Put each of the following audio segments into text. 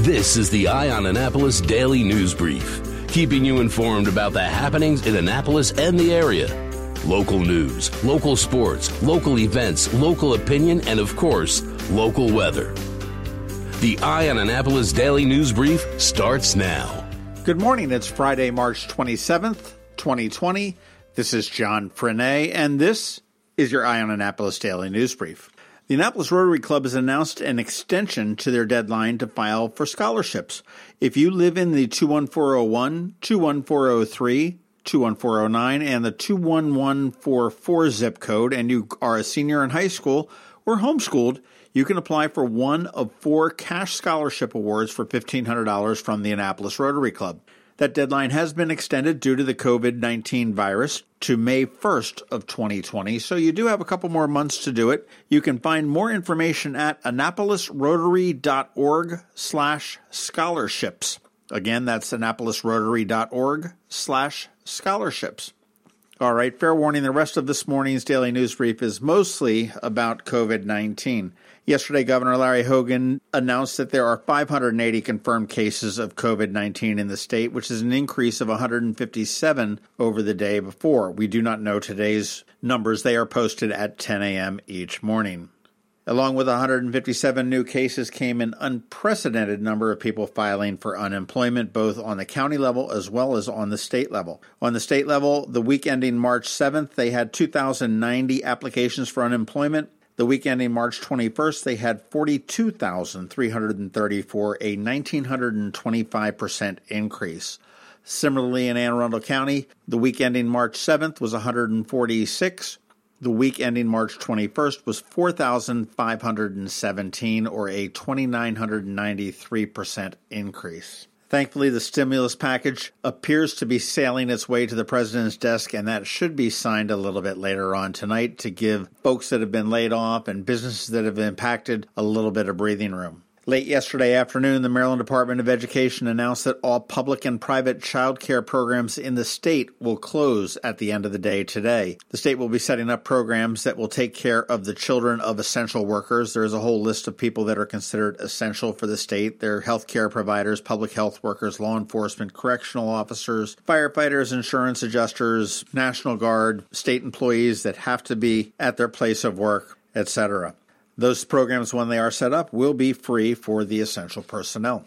This is the Eye on Annapolis Daily News Brief, keeping you informed about the happenings in Annapolis and the area. Local news, local sports, local events, local opinion, and of course, local weather. The Eye on Annapolis Daily News Brief starts now. Good morning. It's Friday, March 27th, 2020. This is John Frenaye, and this is your Eye on Annapolis Daily News Brief. The Annapolis Rotary Club has announced an extension to their deadline to file for scholarships. If you live in the 21401, 21403, 21409, and the 21144 zip code, and you are a senior in high school or homeschooled, you can apply for one of four cash scholarship awards for $1,500 from the Annapolis Rotary Club. That deadline has been extended due to the COVID-19 virus to May 1st of 2020, so you do have a couple more months to do it. You can find more information at annapolisrotary.org slash scholarships. Again, that's annapolisrotary.org slash scholarships. All right, fair warning, the rest of this morning's daily news brief is mostly about COVID 19. Yesterday, Governor Larry Hogan announced that there are 580 confirmed cases of COVID 19 in the state, which is an increase of 157 over the day before. We do not know today's numbers. They are posted at 10 a.m. each morning. Along with 157 new cases came an unprecedented number of people filing for unemployment, both on the county level as well as on the state level. On the state level, the week ending March 7th, they had 2,090 applications for unemployment. The week ending March 21st, they had 42,334, a 1,925% increase. Similarly, in Anne Arundel County, the week ending March 7th was 146. The week ending March 21st was 4,517, or a 2,993% increase. Thankfully, the stimulus package appears to be sailing its way to the president's desk, and that should be signed a little bit later on tonight to give folks that have been laid off and businesses that have been impacted a little bit of breathing room. Late yesterday afternoon, the Maryland Department of Education announced that all public and private child care programs in the state will close at the end of the day today. The state will be setting up programs that will take care of the children of essential workers. There is a whole list of people that are considered essential for the state. They're health care providers, public health workers, law enforcement, correctional officers, firefighters, insurance adjusters, National Guard, state employees that have to be at their place of work, etc. Those programs, when they are set up, will be free for the essential personnel.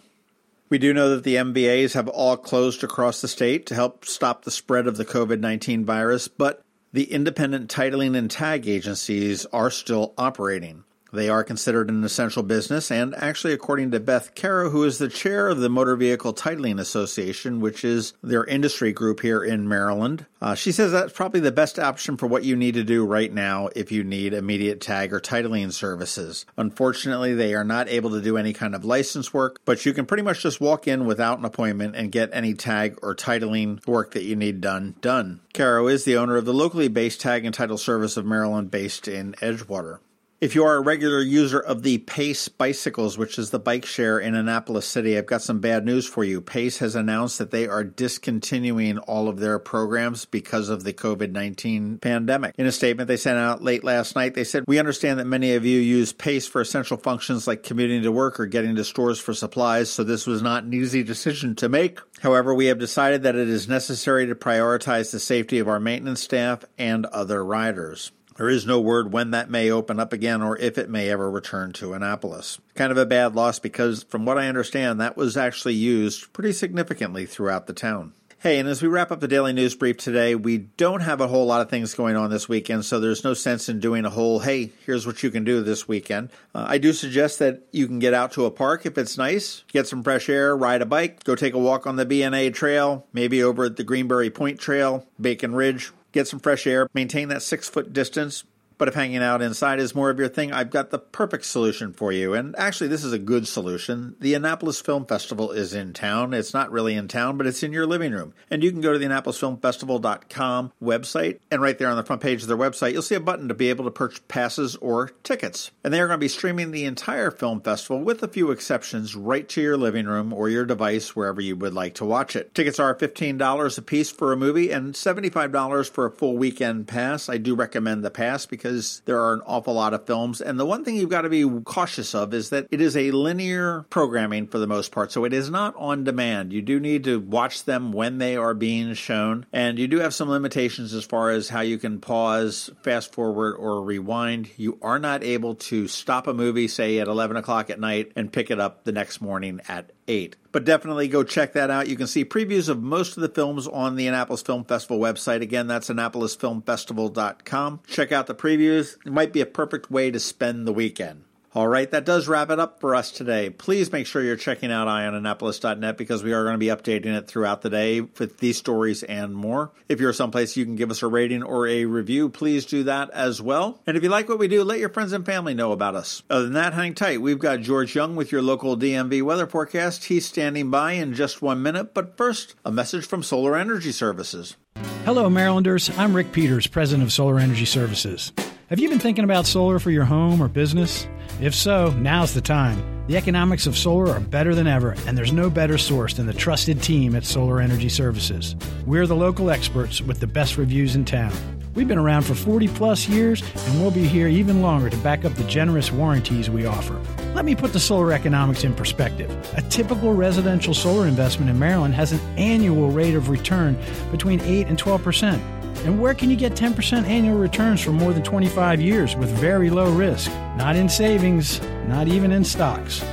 We do know that the MVAs have all closed across the state to help stop the spread of the COVID 19 virus, but the independent titling and tag agencies are still operating. They are considered an essential business, and actually, according to Beth Caro, who is the chair of the Motor Vehicle Titling Association, which is their industry group here in Maryland, uh, she says that's probably the best option for what you need to do right now if you need immediate tag or titling services. Unfortunately, they are not able to do any kind of license work, but you can pretty much just walk in without an appointment and get any tag or titling work that you need done done. Caro is the owner of the locally based tag and title service of Maryland based in Edgewater. If you are a regular user of the Pace bicycles, which is the bike share in Annapolis City, I've got some bad news for you. Pace has announced that they are discontinuing all of their programs because of the COVID 19 pandemic. In a statement they sent out late last night, they said, We understand that many of you use Pace for essential functions like commuting to work or getting to stores for supplies, so this was not an easy decision to make. However, we have decided that it is necessary to prioritize the safety of our maintenance staff and other riders. There is no word when that may open up again or if it may ever return to Annapolis. Kind of a bad loss because, from what I understand, that was actually used pretty significantly throughout the town. Hey, and as we wrap up the daily news brief today, we don't have a whole lot of things going on this weekend, so there's no sense in doing a whole, hey, here's what you can do this weekend. Uh, I do suggest that you can get out to a park if it's nice, get some fresh air, ride a bike, go take a walk on the B&A trail, maybe over at the Greenberry Point Trail, Bacon Ridge, get some fresh air, maintain that six foot distance, But if hanging out inside is more of your thing, I've got the perfect solution for you. And actually, this is a good solution. The Annapolis Film Festival is in town. It's not really in town, but it's in your living room. And you can go to the AnnapolisFilmFestival.com website, and right there on the front page of their website, you'll see a button to be able to purchase passes or tickets. And they are going to be streaming the entire film festival, with a few exceptions, right to your living room or your device, wherever you would like to watch it. Tickets are $15 a piece for a movie and $75 for a full weekend pass. I do recommend the pass because there are an awful lot of films. And the one thing you've got to be cautious of is that it is a linear programming for the most part. So it is not on demand. You do need to watch them when they are being shown. And you do have some limitations as far as how you can pause, fast forward, or rewind. You are not able to stop a movie, say at 11 o'clock at night, and pick it up the next morning at 8. But definitely go check that out. You can see previews of most of the films on the Annapolis Film Festival website. Again, that's AnnapolisFilmFestival.com. Check out the previews. It might be a perfect way to spend the weekend. All right, that does wrap it up for us today. Please make sure you're checking out eyeonannapolis.net because we are going to be updating it throughout the day with these stories and more. If you're someplace you can give us a rating or a review, please do that as well. And if you like what we do, let your friends and family know about us. Other than that, hang tight. We've got George Young with your local DMV weather forecast. He's standing by in just one minute, but first, a message from Solar Energy Services. Hello, Marylanders. I'm Rick Peters, president of Solar Energy Services. Have you been thinking about solar for your home or business? If so, now's the time. The economics of solar are better than ever, and there's no better source than the trusted team at Solar Energy Services. We're the local experts with the best reviews in town. We've been around for 40 plus years, and we'll be here even longer to back up the generous warranties we offer. Let me put the solar economics in perspective. A typical residential solar investment in Maryland has an annual rate of return between 8 and 12 percent. And where can you get 10% annual returns for more than 25 years with very low risk? Not in savings, not even in stocks.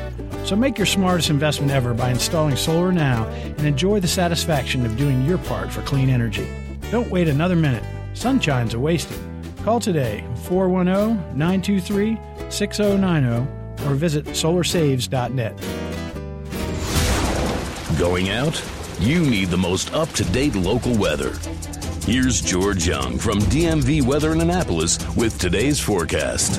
So make your smartest investment ever by installing solar now and enjoy the satisfaction of doing your part for clean energy. Don't wait another minute. Sunshine's a wasted. Call today 410 923 6090 or visit solarsaves.net. Going out? You need the most up to date local weather. Here's George Young from DMV Weather in Annapolis with today's forecast.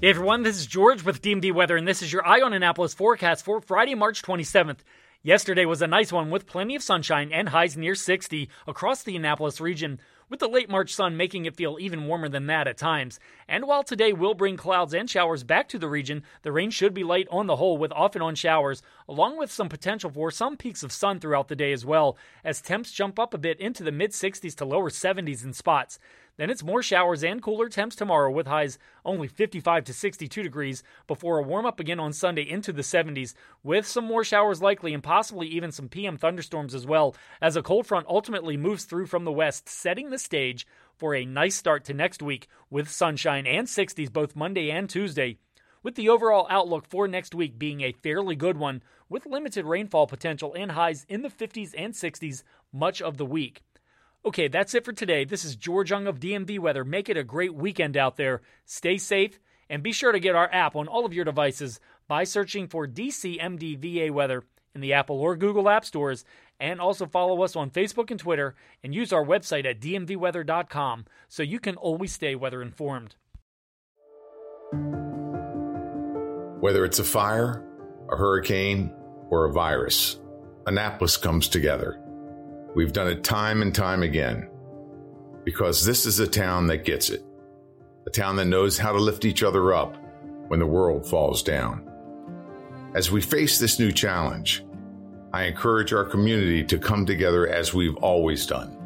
Hey everyone, this is George with DMV Weather, and this is your Eye on Annapolis forecast for Friday, March 27th. Yesterday was a nice one with plenty of sunshine and highs near 60 across the Annapolis region with the late March sun making it feel even warmer than that at times. And while today will bring clouds and showers back to the region, the rain should be light on the whole with off and on showers, along with some potential for some peaks of sun throughout the day as well, as temps jump up a bit into the mid 60s to lower 70s in spots. Then it's more showers and cooler temps tomorrow with highs only 55 to 62 degrees before a warm up again on Sunday into the 70s with some more showers likely and possibly even some PM thunderstorms as well as a cold front ultimately moves through from the west, setting the stage for a nice start to next week with sunshine and 60s both Monday and Tuesday. With the overall outlook for next week being a fairly good one, with limited rainfall potential and highs in the 50s and 60s much of the week. Okay, that's it for today. This is George Young of DMV Weather. Make it a great weekend out there. Stay safe and be sure to get our app on all of your devices by searching for DCMDVA Weather in the Apple or Google App Stores. And also follow us on Facebook and Twitter and use our website at dmvweather.com so you can always stay weather informed. Whether it's a fire, a hurricane, or a virus, Annapolis comes together. We've done it time and time again because this is a town that gets it, a town that knows how to lift each other up when the world falls down. As we face this new challenge, I encourage our community to come together as we've always done.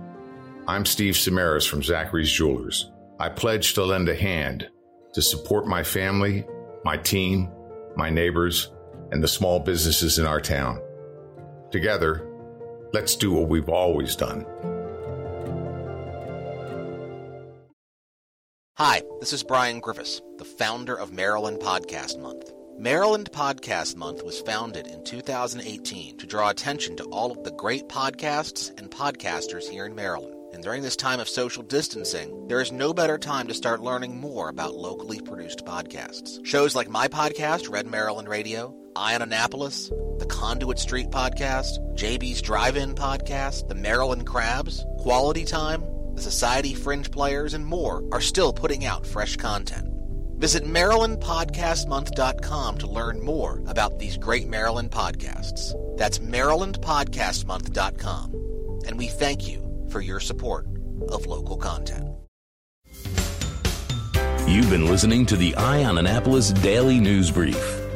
I'm Steve Samaras from Zachary's Jewelers. I pledge to lend a hand to support my family, my team, my neighbors, and the small businesses in our town. Together, Let's do what we've always done. Hi, this is Brian Griffiths, the founder of Maryland Podcast Month. Maryland Podcast Month was founded in 2018 to draw attention to all of the great podcasts and podcasters here in Maryland. And during this time of social distancing, there is no better time to start learning more about locally produced podcasts. Shows like my podcast, Red Maryland Radio, Eye on Annapolis, the Conduit Street Podcast, JB's Drive In Podcast, the Maryland Crabs, Quality Time, the Society Fringe Players, and more are still putting out fresh content. Visit MarylandPodcastMonth.com to learn more about these great Maryland podcasts. That's MarylandPodcastMonth.com. And we thank you for your support of local content. You've been listening to the Eye on Annapolis Daily News Brief.